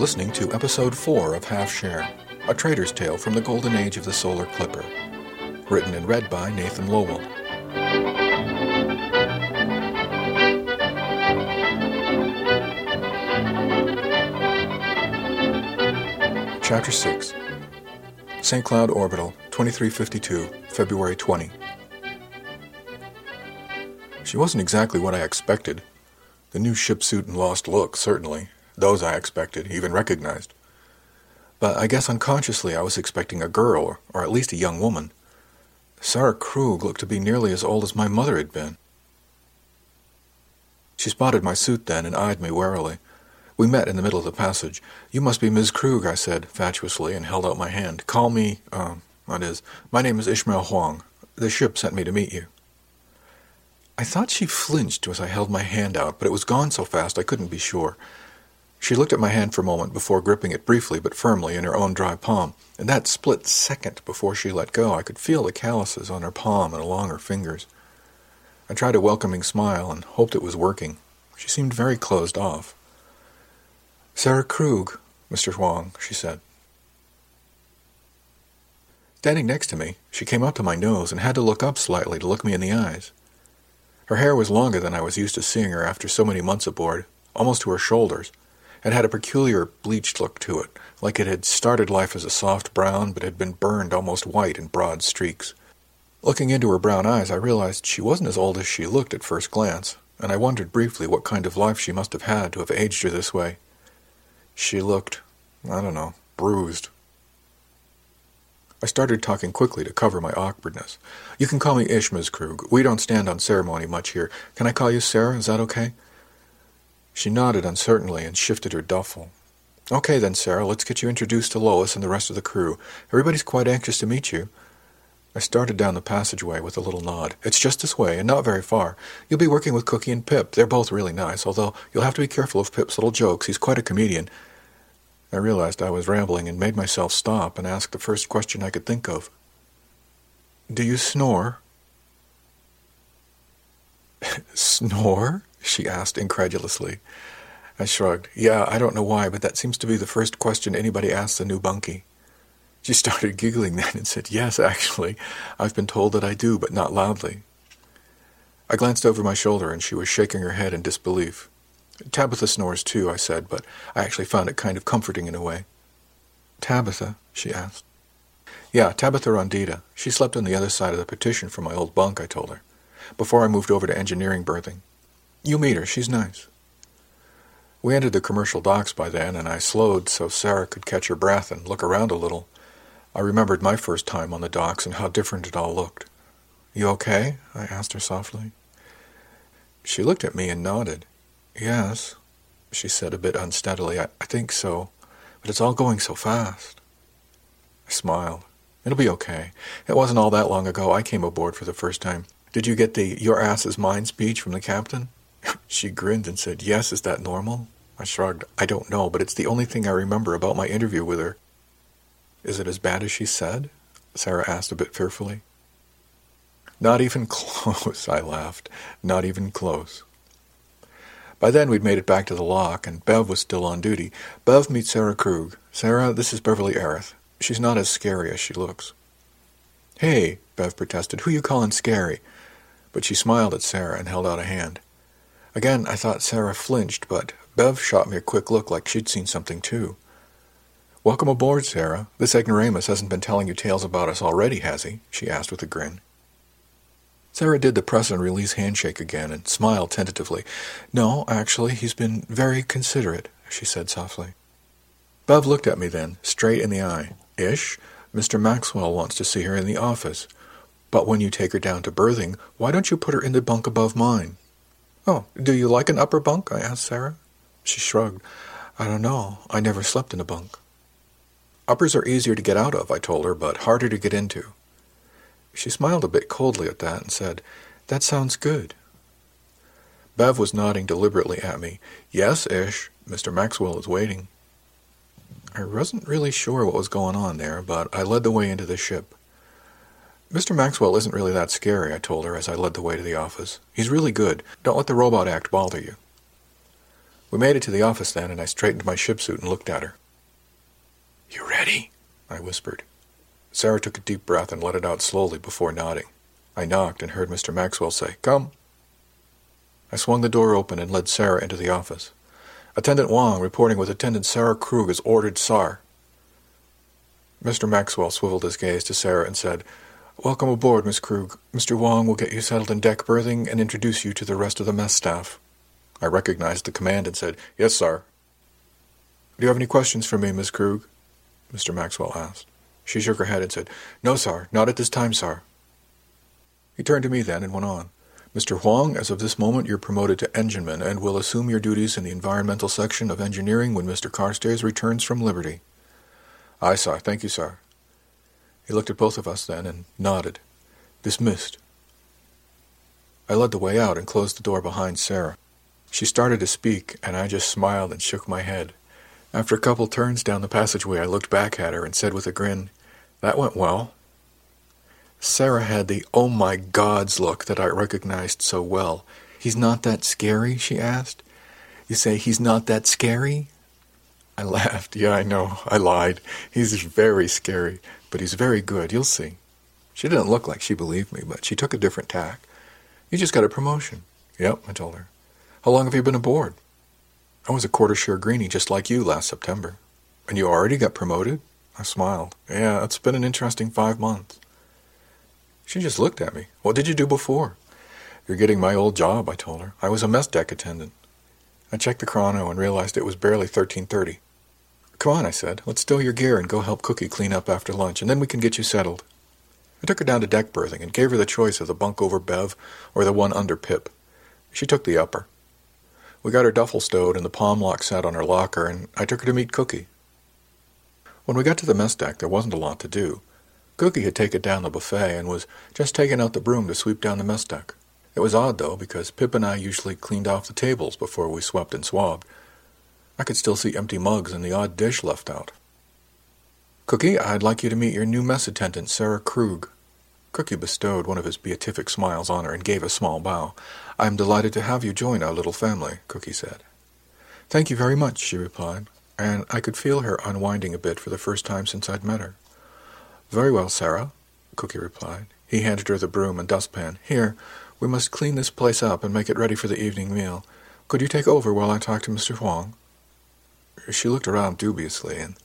listening to episode 4 of Half Share, a trader's tale from the golden age of the solar clipper. Written and read by Nathan Lowell. Chapter 6 St. Cloud Orbital, 2352, February 20. She wasn't exactly what I expected. The new ship suit and lost look, certainly. Those I expected, even recognized. But I guess unconsciously I was expecting a girl, or at least a young woman. Sarah Kroog looked to be nearly as old as my mother had been. She spotted my suit then and eyed me warily. We met in the middle of the passage. You must be Ms. Kroog, I said, fatuously, and held out my hand. Call me, uh, that is, my name is Ishmael Wang. The ship sent me to meet you. I thought she flinched as I held my hand out, but it was gone so fast I couldn't be sure. She looked at my hand for a moment before gripping it briefly but firmly in her own dry palm. In that split second before she let go, I could feel the calluses on her palm and along her fingers. I tried a welcoming smile and hoped it was working. She seemed very closed off. Sarah Kroog, Mr. Wang, she said. Standing next to me, she came up to my nose and had to look up slightly to look me in the eyes. Her hair was longer than I was used to seeing her after so many months aboard, almost to her shoulders, and had a peculiar bleached look to it, like it had started life as a soft brown but had been burned almost white in broad streaks. Looking into her brown eyes, I realized she wasn't as old as she looked at first glance, and I wondered briefly what kind of life she must have had to have aged her this way. She looked, I don't know, bruised. I started talking quickly to cover my awkwardness. You can call me Ish, Ms. Kroog. We don't stand on ceremony much here. Can I call you Sarah? Is that okay? She nodded uncertainly and shifted her duffel. Okay then, Sarah, let's get you introduced to Lois and the rest of the crew. Everybody's quite anxious to meet you. I started down the passageway with a little nod. It's just this way, and not very far. You'll be working with Cookie and Pip. They're both really nice, although you'll have to be careful of Pip's little jokes. He's quite a comedian. I realized I was rambling and made myself stop and ask the first question I could think of. Do you snore? snore? She asked incredulously. I shrugged. Yeah, I don't know why, but that seems to be the first question anybody asks a new bunkie. She started giggling then and said, Yes, actually, I've been told that I do, but not loudly. I glanced over my shoulder and she was shaking her head in disbelief. Tabitha snores too, I said, but I actually found it kind of comforting in a way. Tabitha? she asked. Yeah, Tabitha Rondita. She slept on the other side of the partition from my old bunk, I told her, before I moved over to engineering berthing. You meet her. She's nice. We entered the commercial docks by then, and I slowed so Sarah could catch her breath and look around a little. I remembered my first time on the docks and how different it all looked. You okay? I asked her softly. She looked at me and nodded. Yes, she said a bit unsteadily. I, I think so, but it's all going so fast. I smiled. It'll be okay. It wasn't all that long ago I came aboard for the first time. Did you get the your ass is mine speech from the captain? She grinned and said, Yes, is that normal? I shrugged. I don't know, but it's the only thing I remember about my interview with her. Is it as bad as she said? Sarah asked a bit fearfully. Not even close, I laughed. Not even close. By then we'd made it back to the lock, and Bev was still on duty. Bev meets Sarah Kroog. Sarah, this is Beverly Arith. She's not as scary as she looks. Hey, Bev protested, who you calling scary? But she smiled at Sarah and held out a hand. Again, I thought Sarah flinched, but Bev shot me a quick look like she'd seen something too. Welcome aboard, Sarah. This ignoramus hasn't been telling you tales about us already, has he? she asked with a grin. Sarah did the press and release handshake again and smiled tentatively. No, actually, he's been very considerate, she said softly. Bev looked at me then, straight in the eye. Ish, Mr. Maxwell wants to see her in the office. But when you take her down to berthing, why don't you put her in the bunk above mine? Oh, do you like an upper bunk? I asked Sarah. She shrugged. I don't know. I never slept in a bunk. Uppers are easier to get out of, I told her, but harder to get into. She smiled a bit coldly at that and said, That sounds good. Bev was nodding deliberately at me. Yes, Ish. Mr. Maxwell is waiting. I wasn't really sure what was going on there, but I led the way into the ship. Mr. Maxwell isn't really that scary, I told her as I led the way to the office. He's really good. Don't let the robot act bother you. We made it to the office then, and I straightened my ship suit and looked at her. You ready? I whispered. Sarah took a deep breath and let it out slowly before nodding. I knocked and heard Mr. Maxwell say, Come. I swung the door open and led Sarah into the office. Attendant Wang, reporting with Attendant Sarah Kroog, as ordered, sir. Mr. Maxwell swiveled his gaze to Sarah and said, Welcome aboard, Miss Kroog. Mr. Wang will get you settled in deck berthing and introduce you to the rest of the mess staff. I recognized the command and said, Yes, sir. Do you have any questions for me, Miss Kroog? Mr. Maxwell asked. She shook her head and said, No, sir, not at this time, sir. He turned to me then and went on. Mr. Wang, as of this moment you're promoted to engineman and will assume your duties in the environmental section of engineering when Mr. Carstairs returns from Liberty. Aye, sir. Thank you, sir. He looked at both of us then and nodded. Dismissed. I led the way out and closed the door behind Sarah. She started to speak, and I just smiled and shook my head. After a couple turns down the passageway, I looked back at her and said with a grin, That went well. Sarah had the oh my gods look that I recognized so well. He's not that scary? she asked. You say he's not that scary? I laughed. Yeah, I know. I lied. He's very scary, but he's very good. You'll see. She didn't look like she believed me, but she took a different tack. You just got a promotion. Yep, I told her. How long have you been aboard? I was a quarter share greenie just like you last September. And you already got promoted? I smiled. Yeah, it's been an interesting five months. She just looked at me. What did you do before? You're getting my old job, I told her. I was a mess deck attendant. I checked the chrono and realized it was barely 1330. Come on, I said. Let's stow your gear and go help Cookie clean up after lunch, and then we can get you settled. I took her down to deck berthing and gave her the choice of the bunk over Bev or the one under Pip. She took the upper. We got her duffel stowed and the palm lock set on her locker, and I took her to meet Cookie. When we got to the mess deck, there wasn't a lot to do. Cookie had taken down the buffet and was just taking out the broom to sweep down the mess deck. It was odd, though, because Pip and I usually cleaned off the tables before we swept and swabbed. I could still see empty mugs and the odd dish left out. Cookie, I'd like you to meet your new mess attendant, Sarah Kroog. Cookie bestowed one of his beatific smiles on her and gave a small bow. I am delighted to have you join our little family, Cookie said. Thank you very much, she replied, and I could feel her unwinding a bit for the first time since I'd met her. Very well, Sarah, Cookie replied. He handed her the broom and dustpan. Here, we must clean this place up and make it ready for the evening meal. Could you take over while I talk to Mr. Wang? She looked around dubiously, and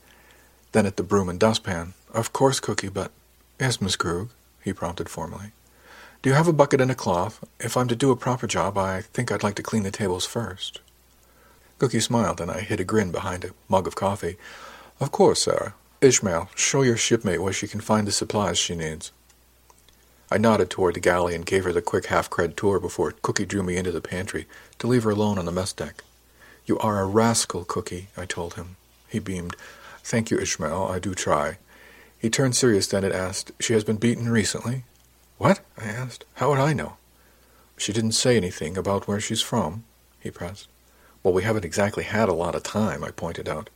then at the broom and dustpan. Of course, Cookie, but... Yes, Miss Kroog, he prompted formally. Do you have a bucket and a cloth? If I'm to do a proper job, I think I'd like to clean the tables first. Cookie smiled, and I hid a grin behind a mug of coffee. Of course, Sarah. Ishmael, show your shipmate where she can find the supplies she needs. I nodded toward the galley and gave her the quick half-cred tour before Cookie drew me into the pantry to leave her alone on the mess deck. You are a rascal, Cookie, I told him. He beamed. Thank you, Ishmael. I do try. He turned serious then and asked, She has been beaten recently? What? I asked. How would I know? She didn't say anything about where she's from, he pressed. Well, we haven't exactly had a lot of time, I pointed out.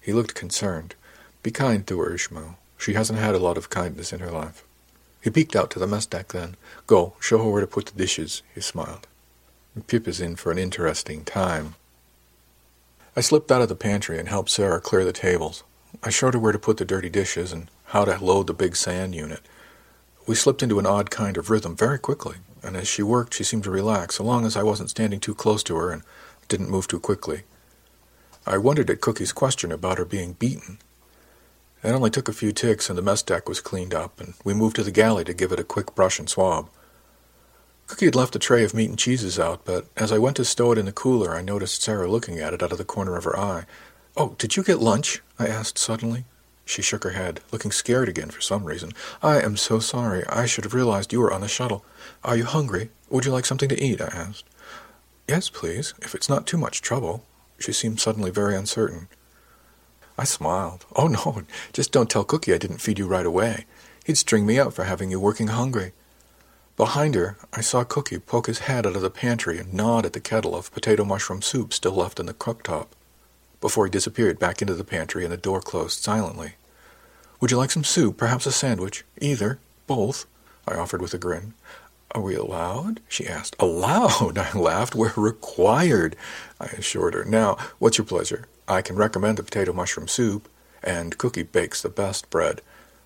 He looked concerned. Be kind to her, Ishmael. She hasn't had a lot of kindness in her life. He peeked out to the mess deck then. Go, show her where to put the dishes, he smiled. Pip is in for an interesting time. I slipped out of the pantry and helped Sarah clear the tables. I showed her where to put the dirty dishes and how to load the big sand unit. We slipped into an odd kind of rhythm very quickly, and as she worked she seemed to relax, so long as I wasn't standing too close to her and didn't move too quickly. I wondered at Cookie's question about her being beaten. It only took a few ticks and the mess deck was cleaned up, and we moved to the galley to give it a quick brush and swab. Cookie had left a tray of meat and cheeses out, but as I went to stow it in the cooler, I noticed Sarah looking at it out of the corner of her eye. Oh, did you get lunch? I asked suddenly. She shook her head, looking scared again for some reason. I am so sorry. I should have realized you were on the shuttle. Are you hungry? Would you like something to eat? I asked. Yes, please, if it's not too much trouble. She seemed suddenly very uncertain. I smiled. Oh, no, just don't tell Cookie I didn't feed you right away. He'd string me out for having you working hungry. Behind her, I saw Cookie poke his head out of the pantry and nod at the kettle of potato mushroom soup still left in the cooktop before he disappeared back into the pantry and the door closed silently. Would you like some soup, perhaps a sandwich? Either. Both, I offered with a grin. Are we allowed? she asked. Allowed? I laughed. We're required, I assured her. Now, what's your pleasure? I can recommend the potato mushroom soup, and Cookie bakes the best bread.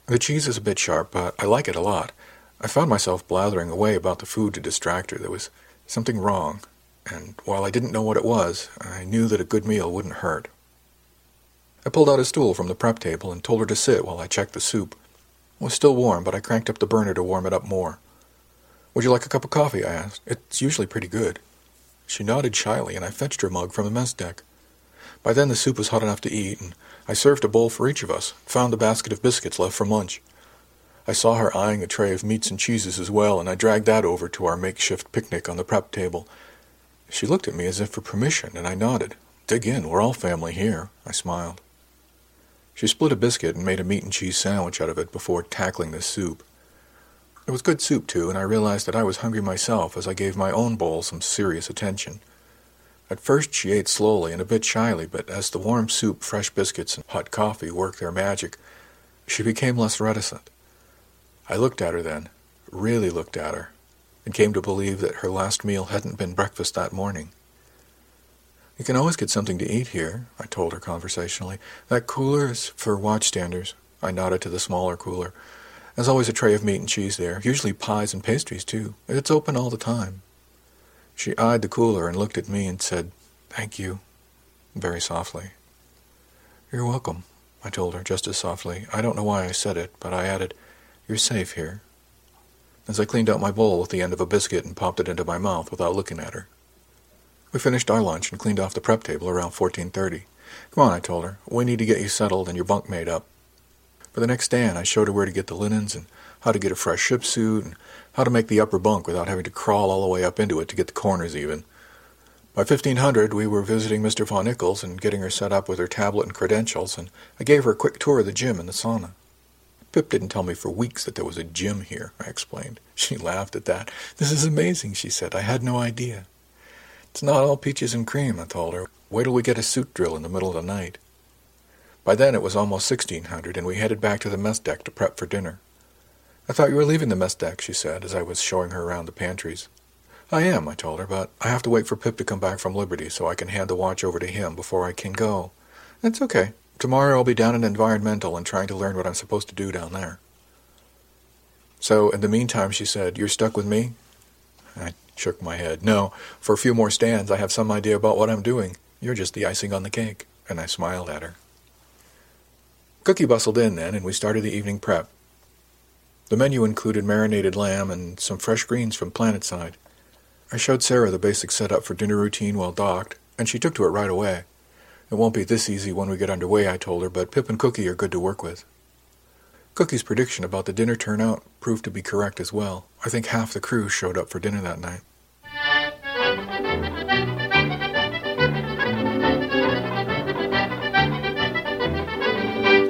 The cheese is a bit sharp, but I like it a lot. I found myself blathering away about the food to distract her. There was something wrong, and while I didn't know what it was, I knew that a good meal wouldn't hurt. I pulled out a stool from the prep table and told her to sit while I checked the soup. It was still warm, but I cranked up the burner to warm it up more. Would you like a cup of coffee? I asked. It's usually pretty good. She nodded shyly, and I fetched her mug from the mess deck. By then the soup was hot enough to eat, and I served a bowl for each of us, found the basket of biscuits left from lunch. I saw her eyeing a tray of meats and cheeses as well, and I dragged that over to our makeshift picnic on the prep table. She looked at me as if for permission, and I nodded. Dig in, we're all family here, I smiled. She split a biscuit and made a meat and cheese sandwich out of it before tackling the soup. It was good soup, too, and I realized that I was hungry myself as I gave my own bowl some serious attention. At first she ate slowly and a bit shyly, but as the warm soup, fresh biscuits, and hot coffee worked their magic, she became less reticent. I looked at her then, really looked at her, and came to believe that her last meal hadn't been breakfast that morning. You can always get something to eat here, I told her conversationally. That cooler is for watchstanders. I nodded to the smaller cooler. There's always a tray of meat and cheese there, usually pies and pastries, too. It's open all the time. She eyed the cooler and looked at me and said, Thank you, very softly. You're welcome, I told her just as softly. I don't know why I said it, but I added, You're safe here. As I cleaned out my bowl with the end of a biscuit and popped it into my mouth without looking at her. We finished our lunch and cleaned off the prep table around 14.30. Come on, I told her. We need to get you settled and your bunk made up. For the next stand, I showed her where to get the linens and how to get a fresh ship suit and how to make the upper bunk without having to crawl all the way up into it to get the corners even. By 1500, we were visiting Mr. Von Nichols and getting her set up with her tablet and credentials, and I gave her a quick tour of the gym and the sauna. Pip didn't tell me for weeks that there was a gym here, I explained. She laughed at that. This is amazing, she said. I had no idea. It's not all peaches and cream, I told her. Wait till we get a suit drill in the middle of the night. By then it was almost 1600, and we headed back to the mess deck to prep for dinner. I thought you were leaving the mess deck, she said, as I was showing her around the pantries. I am, I told her, but I have to wait for Pip to come back from Liberty so I can hand the watch over to him before I can go. That's okay. Tomorrow I'll be down in environmental and trying to learn what I'm supposed to do down there. So, in the meantime, she said, You're stuck with me? I shook my head. No, for a few more stands I have some idea about what I'm doing. You're just the icing on the cake. And I smiled at her. Cookie bustled in then, and we started the evening prep. The menu included marinated lamb and some fresh greens from Planetside. I showed Sarah the basic setup for dinner routine while docked, and she took to it right away. It won't be this easy when we get underway, I told her, but Pip and Cookie are good to work with. Cookie's prediction about the dinner turnout proved to be correct as well. I think half the crew showed up for dinner that night.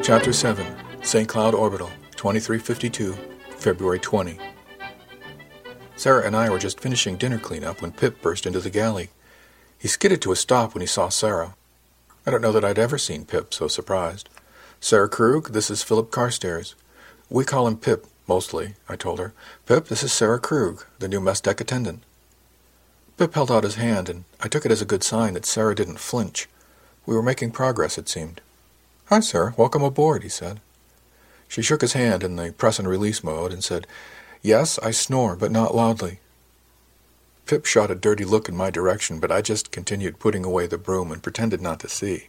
Chapter 7 St. Cloud Orbital, 2352, February 20. Sarah and I were just finishing dinner cleanup when Pip burst into the galley. He skidded to a stop when he saw Sarah. I don't know that I'd ever seen Pip so surprised. Sarah Kroog, this is Philip Carstairs. We call him Pip, mostly, I told her. Pip, this is Sarah Kroog, the new mess deck attendant. Pip held out his hand, and I took it as a good sign that Sarah didn't flinch. We were making progress, it seemed. Hi, sir. Welcome aboard, he said. She shook his hand in the press and release mode and said, Yes, I snore, but not loudly. Pip shot a dirty look in my direction, but I just continued putting away the broom and pretended not to see.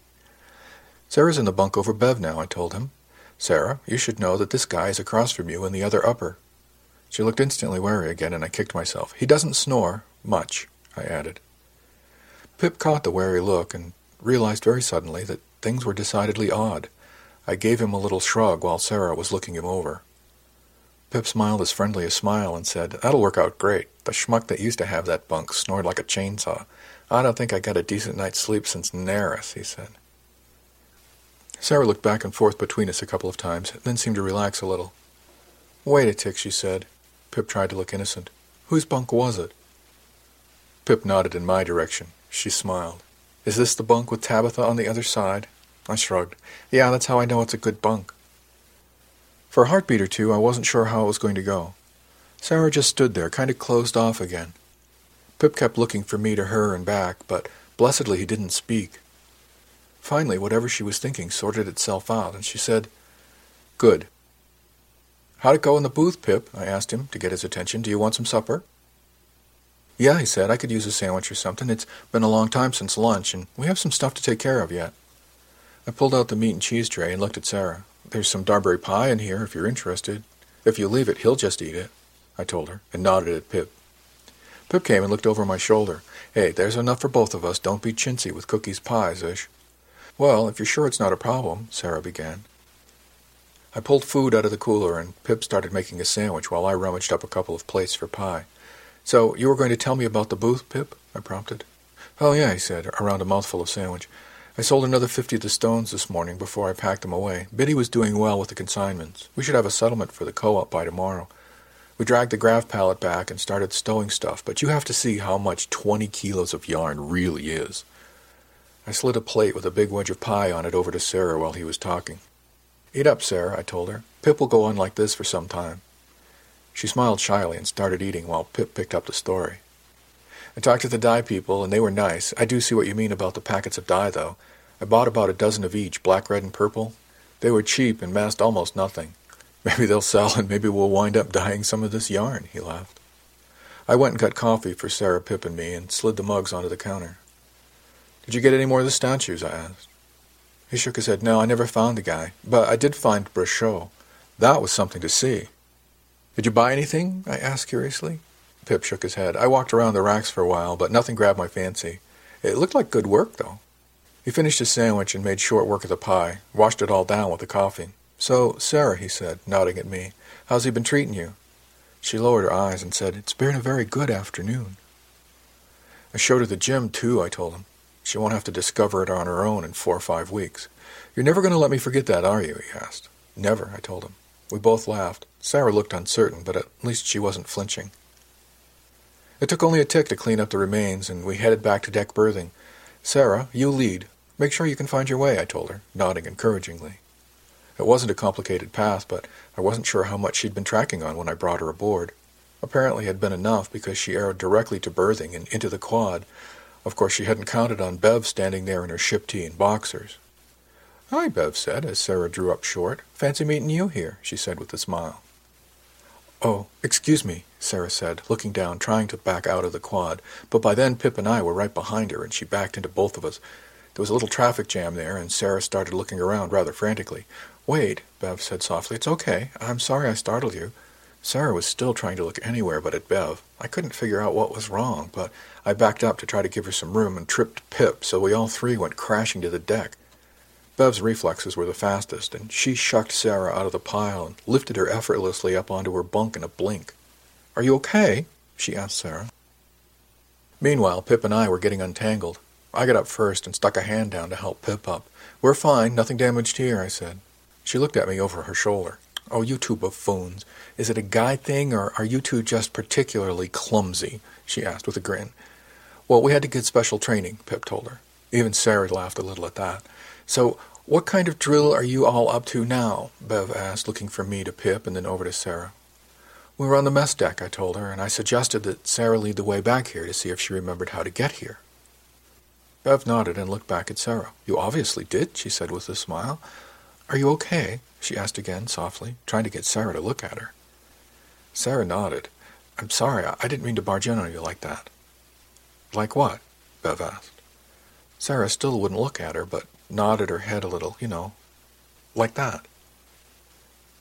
Sarah's in the bunk over Bev now, I told him. Sarah, you should know that this guy is across from you in the other upper. She looked instantly wary again, and I kicked myself. He doesn't snore. Much, I added. Pip caught the wary look and realized very suddenly that Things were decidedly odd. I gave him a little shrug while Sarah was looking him over. Pip smiled his friendliest smile and said, That'll work out great. The schmuck that used to have that bunk snored like a chainsaw. I don't think I got a decent night's sleep since Naris, he said. Sarah looked back and forth between us a couple of times, then seemed to relax a little. Wait a tick, she said. Pip tried to look innocent. Whose bunk was it? Pip nodded in my direction. She smiled. Is this the bunk with Tabitha on the other side? I shrugged. Yeah, that's how I know it's a good bunk. For a heartbeat or two, I wasn't sure how it was going to go. Sarah just stood there, kind of closed off again. Pip kept looking from me to her and back, but blessedly he didn't speak. Finally, whatever she was thinking sorted itself out, and she said, Good. How'd it go in the booth, Pip? I asked him to get his attention. Do you want some supper? Yeah, he said. I could use a sandwich or something. It's been a long time since lunch, and we have some stuff to take care of yet. I pulled out the meat and cheese tray and looked at Sarah. There's some Darbury pie in here if you're interested. If you leave it, he'll just eat it, I told her, and nodded at Pip. Pip came and looked over my shoulder. Hey, there's enough for both of us. Don't be chintzy with cookies pies, ish. Well, if you're sure it's not a problem, Sarah began. I pulled food out of the cooler, and Pip started making a sandwich while I rummaged up a couple of plates for pie. So, you were going to tell me about the booth, Pip? I prompted. Oh, yeah, he said, around a mouthful of sandwich. I sold another fifty of the stones this morning before I packed them away. Biddy was doing well with the consignments. We should have a settlement for the co-op by tomorrow. We dragged the grav pallet back and started stowing stuff, but you have to see how much 20 kilos of yarn really is. I slid a plate with a big wedge of pie on it over to Sarah while he was talking. Eat up, Sarah, I told her. Pip will go on like this for some time. She smiled shyly and started eating while Pip picked up the story. I talked to the dye people, and they were nice. I do see what you mean about the packets of dye, though. I bought about a dozen of each, black, red, and purple. They were cheap and masked almost nothing. Maybe they'll sell and maybe we'll wind up dyeing some of this yarn, he laughed. I went and got coffee for Sarah, Pip, and me and slid the mugs onto the counter. Did you get any more of the statues? I asked. He shook his head. No, I never found the guy. But I did find Brachot. That was something to see. Did you buy anything? I asked curiously. Pip shook his head. I walked around the racks for a while, but nothing grabbed my fancy. It looked like good work, though. He finished his sandwich and made short work of the pie, washed it all down with the coffee. So, Sarah, he said, nodding at me, how's he been treating you? She lowered her eyes and said, It's been a very good afternoon. I showed her the gym, too, I told him. She won't have to discover it on her own in four or five weeks. You're never going to let me forget that, are you? he asked. Never, I told him. We both laughed. Sarah looked uncertain, but at least she wasn't flinching. It took only a tick to clean up the remains, and we headed back to deck berthing. Sarah, you lead. Make sure you can find your way, I told her, nodding encouragingly. It wasn't a complicated path, but I wasn't sure how much she'd been tracking on when I brought her aboard. Apparently had been enough because she arrowed directly to berthing and into the quad. Of course, she hadn't counted on Bev standing there in her ship tee and boxers. Hi, Bev said, as Sarah drew up short. Fancy meeting you here, she said with a smile. Oh, excuse me, Sarah said, looking down, trying to back out of the quad. But by then Pip and I were right behind her, and she backed into both of us. There was a little traffic jam there, and Sarah started looking around rather frantically. Wait, Bev said softly. It's okay. I'm sorry I startled you. Sarah was still trying to look anywhere but at Bev. I couldn't figure out what was wrong, but I backed up to try to give her some room and tripped Pip, so we all three went crashing to the deck. Bev's reflexes were the fastest, and she shucked Sarah out of the pile and lifted her effortlessly up onto her bunk in a blink. Are you okay? she asked Sarah. Meanwhile, Pip and I were getting untangled. I got up first and stuck a hand down to help Pip up. We're fine, nothing damaged here, I said. She looked at me over her shoulder. Oh, you two buffoons. Is it a guy thing, or are you two just particularly clumsy? she asked with a grin. Well, we had to get special training, Pip told her. Even Sarah laughed a little at that. So, what kind of drill are you all up to now? Bev asked, looking from me to Pip and then over to Sarah. We were on the mess deck, I told her, and I suggested that Sarah lead the way back here to see if she remembered how to get here. Bev nodded and looked back at Sarah. You obviously did, she said with a smile. Are you okay? she asked again, softly, trying to get Sarah to look at her. Sarah nodded. I'm sorry, I didn't mean to barge in on you like that. Like what? Bev asked. Sarah still wouldn't look at her, but nodded her head a little, you know, like that.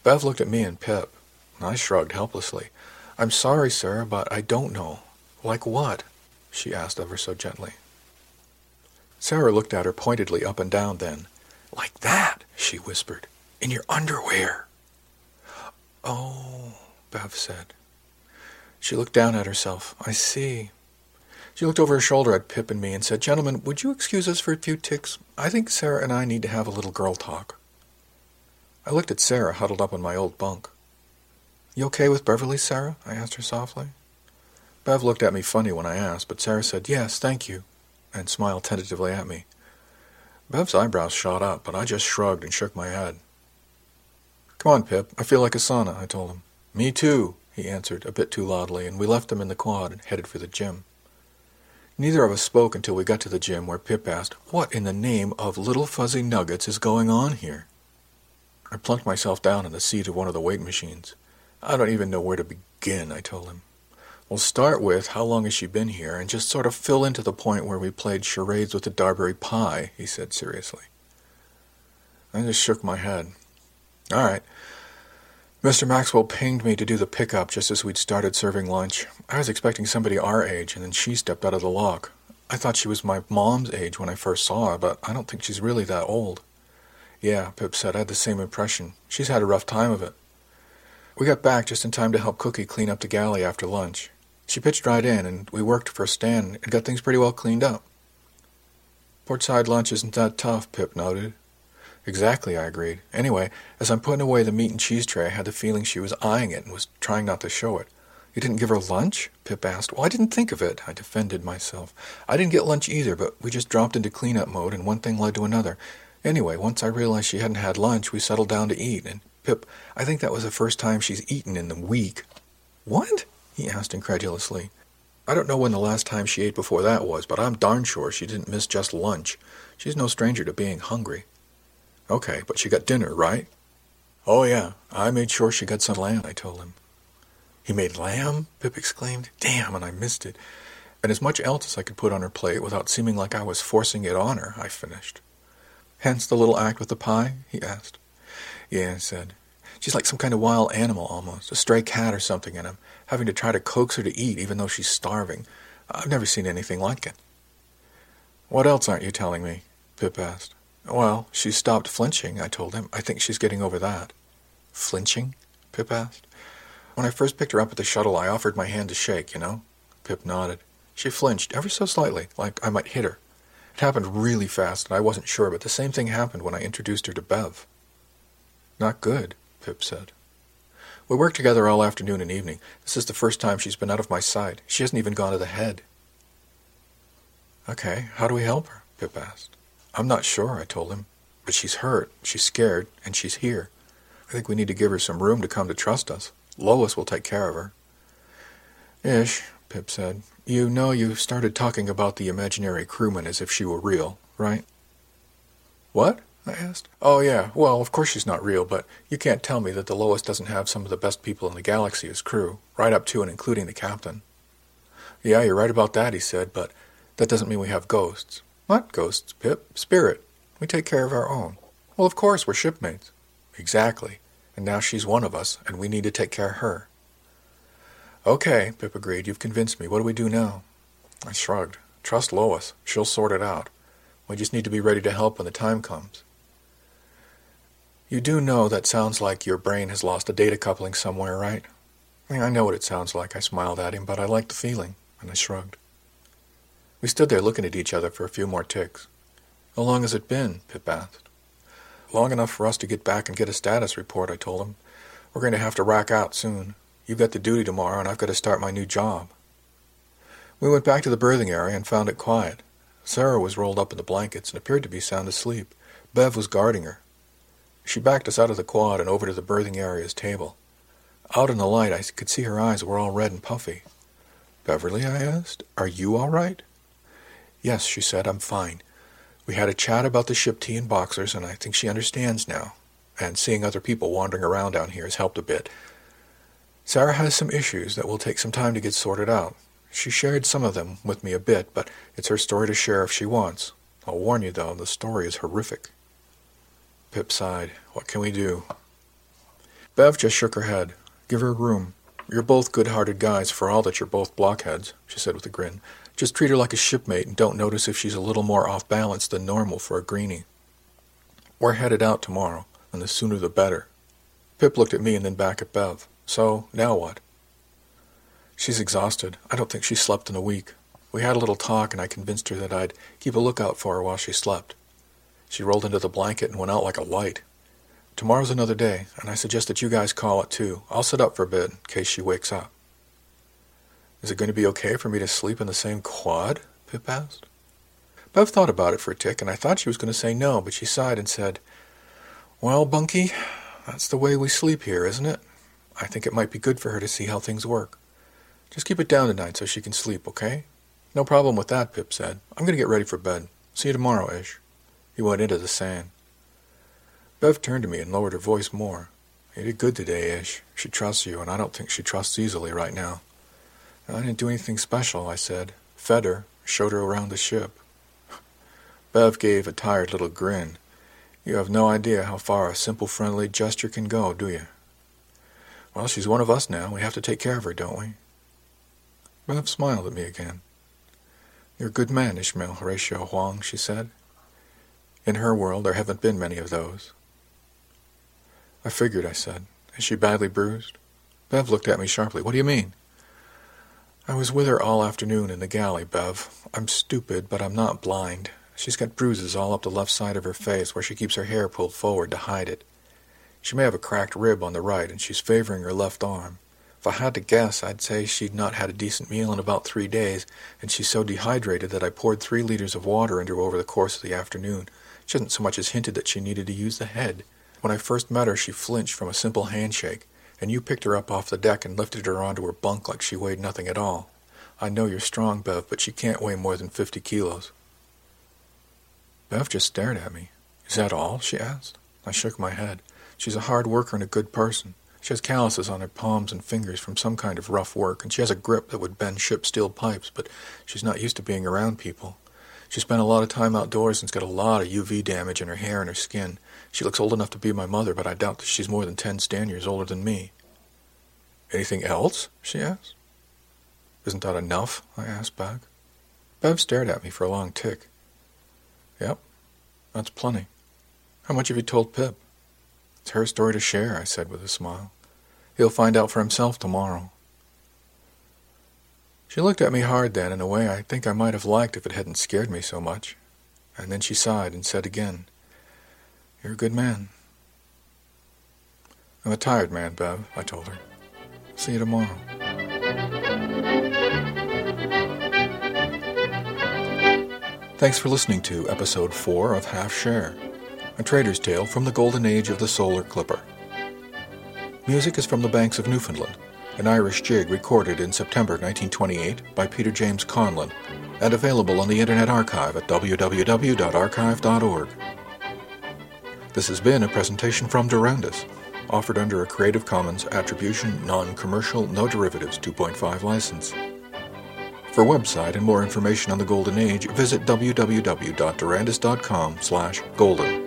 Bev looked at me and Pip, I shrugged helplessly. I'm sorry, sir, but I don't know. Like what? she asked ever so gently. Sarah looked at her pointedly up and down then, like that, she whispered. In your underwear. Oh, Bev said. She looked down at herself. I see. She looked over her shoulder at Pip and me and said, Gentlemen, would you excuse us for a few ticks? I think Sarah and I need to have a little girl talk. I looked at Sarah huddled up on my old bunk. You okay with Beverly, Sarah? I asked her softly. Bev looked at me funny when I asked, but Sarah said, Yes, thank you, and smiled tentatively at me. Bev's eyebrows shot up, but I just shrugged and shook my head. Come on, Pip. I feel like a sauna, I told him. Me too, he answered, a bit too loudly, and we left them in the quad and headed for the gym. Neither of us spoke until we got to the gym, where Pip asked, What in the name of little fuzzy nuggets is going on here? I plunked myself down in the seat of one of the weight machines. I don't even know where to begin, I told him. We'll start with how long has she been here, and just sort of fill into the point where we played charades with the Darbury pie, he said seriously. I just shook my head. All right. Mr. Maxwell pinged me to do the pickup just as we'd started serving lunch. I was expecting somebody our age, and then she stepped out of the lock. I thought she was my mom's age when I first saw her, but I don't think she's really that old. Yeah, Pip said. I had the same impression. She's had a rough time of it. We got back just in time to help Cookie clean up the galley after lunch. She pitched right in, and we worked for a stand and got things pretty well cleaned up. Portside lunch isn't that tough, Pip noted. Exactly, I agreed. Anyway, as I'm putting away the meat and cheese tray, I had the feeling she was eyeing it and was trying not to show it. You didn't give her lunch? Pip asked. Well, I didn't think of it. I defended myself. I didn't get lunch either, but we just dropped into cleanup mode, and one thing led to another. Anyway, once I realized she hadn't had lunch, we settled down to eat, and Pip, I think that was the first time she's eaten in the week. What? He asked incredulously. I don't know when the last time she ate before that was, but I'm darn sure she didn't miss just lunch. She's no stranger to being hungry. Okay, but she got dinner, right? Oh, yeah. I made sure she got some lamb, I told him. He made lamb? Pip exclaimed. Damn, and I missed it. And as much else as I could put on her plate without seeming like I was forcing it on her, I finished. Hence the little act with the pie? he asked. Yeah, I said. She's like some kind of wild animal almost, a stray cat or something, and I'm having to try to coax her to eat even though she's starving. I've never seen anything like it. What else aren't you telling me? Pip asked. Well, she's stopped flinching, I told him. I think she's getting over that. Flinching? Pip asked. When I first picked her up at the shuttle, I offered my hand to shake, you know? Pip nodded. She flinched ever so slightly, like I might hit her. It happened really fast, and I wasn't sure, but the same thing happened when I introduced her to Bev. Not good, Pip said. We worked together all afternoon and evening. This is the first time she's been out of my sight. She hasn't even gone to the head. Okay, how do we help her? Pip asked. I'm not sure, I told him. But she's hurt, she's scared, and she's here. I think we need to give her some room to come to trust us. Lois will take care of her. Ish, Pip said. You know you started talking about the imaginary crewman as if she were real, right? What? I asked. Oh, yeah. Well, of course she's not real, but you can't tell me that the Lois doesn't have some of the best people in the galaxy as crew, right up to and including the captain. Yeah, you're right about that, he said, but that doesn't mean we have ghosts. What ghosts, Pip? Spirit. We take care of our own. Well, of course, we're shipmates. Exactly. And now she's one of us, and we need to take care of her. Okay, Pip agreed. You've convinced me. What do we do now? I shrugged. Trust Lois. She'll sort it out. We just need to be ready to help when the time comes. You do know that sounds like your brain has lost a data coupling somewhere, right? I, mean, I know what it sounds like. I smiled at him, but I liked the feeling, and I shrugged. We stood there looking at each other for a few more ticks. How long has it been? Pip asked. Long enough for us to get back and get a status report, I told him. We're going to have to rack out soon. You've got the duty tomorrow, and I've got to start my new job. We went back to the berthing area and found it quiet. Sarah was rolled up in the blankets and appeared to be sound asleep. Bev was guarding her. She backed us out of the quad and over to the berthing area's table. Out in the light, I could see her eyes were all red and puffy. Beverly, I asked, are you all right? Yes, she said, I'm fine. We had a chat about the ship tee and boxers, and I think she understands now. And seeing other people wandering around down here has helped a bit. Sarah has some issues that will take some time to get sorted out. She shared some of them with me a bit, but it's her story to share if she wants. I'll warn you, though, the story is horrific. Pip sighed. What can we do? Bev just shook her head. Give her room. You're both good-hearted guys for all that you're both blockheads, she said with a grin. Just treat her like a shipmate and don't notice if she's a little more off balance than normal for a greenie. We're headed out tomorrow, and the sooner the better. Pip looked at me and then back at Bev. So, now what? She's exhausted. I don't think she slept in a week. We had a little talk, and I convinced her that I'd keep a lookout for her while she slept. She rolled into the blanket and went out like a light. Tomorrow's another day, and I suggest that you guys call it too. I'll sit up for a bit in case she wakes up. Is it going to be okay for me to sleep in the same quad? Pip asked. Bev thought about it for a tick, and I thought she was going to say no, but she sighed and said, Well, Bunky, that's the way we sleep here, isn't it? I think it might be good for her to see how things work. Just keep it down tonight so she can sleep, okay? No problem with that, Pip said. I'm going to get ready for bed. See you tomorrow, Ish. He went into the sand. Bev turned to me and lowered her voice more. You did good today, Ish. She trusts you, and I don't think she trusts easily right now. I didn't do anything special, I said. Fed her, showed her around the ship. Bev gave a tired little grin. You have no idea how far a simple friendly gesture can go, do you? Well, she's one of us now. We have to take care of her, don't we? Bev smiled at me again. You're a good man, Ishmael Horatio Wang, she said. In her world, there haven't been many of those. I figured, I said. Is she badly bruised? Bev looked at me sharply. What do you mean? I was with her all afternoon in the galley, Bev. I'm stupid, but I'm not blind. She's got bruises all up the left side of her face where she keeps her hair pulled forward to hide it. She may have a cracked rib on the right, and she's favoring her left arm. If I had to guess, I'd say she'd not had a decent meal in about three days, and she's so dehydrated that I poured three liters of water into her over the course of the afternoon. She hasn't so much as hinted that she needed to use the head. When I first met her, she flinched from a simple handshake, and you picked her up off the deck and lifted her onto her bunk like she weighed nothing at all. I know you're strong, Bev, but she can't weigh more than fifty kilos. Bev just stared at me. Is that all? she asked. I shook my head. She's a hard worker and a good person. She has calluses on her palms and fingers from some kind of rough work, and she has a grip that would bend ship steel pipes, but she's not used to being around people. She spent a lot of time outdoors and's got a lot of UV damage in her hair and her skin. She looks old enough to be my mother, but I doubt that she's more than ten stand years older than me. Anything else? she asked. Isn't that enough? I asked back. Bev stared at me for a long tick. Yep, that's plenty. How much have you told Pip? It's her story to share, I said with a smile. He'll find out for himself tomorrow. She looked at me hard then, in a way I think I might have liked if it hadn't scared me so much. And then she sighed and said again, You're a good man. I'm a tired man, Bev, I told her. See you tomorrow. Thanks for listening to episode 4 of Half Share, a trader's tale from the golden age of the solar clipper. Music is from the banks of Newfoundland an Irish jig recorded in September 1928 by Peter James Conlon and available on the Internet Archive at www.archive.org. This has been a presentation from Durandus, offered under a Creative Commons Attribution, Non-Commercial, No Derivatives 2.5 license. For website and more information on the Golden Age, visit www.durandus.com slash golden.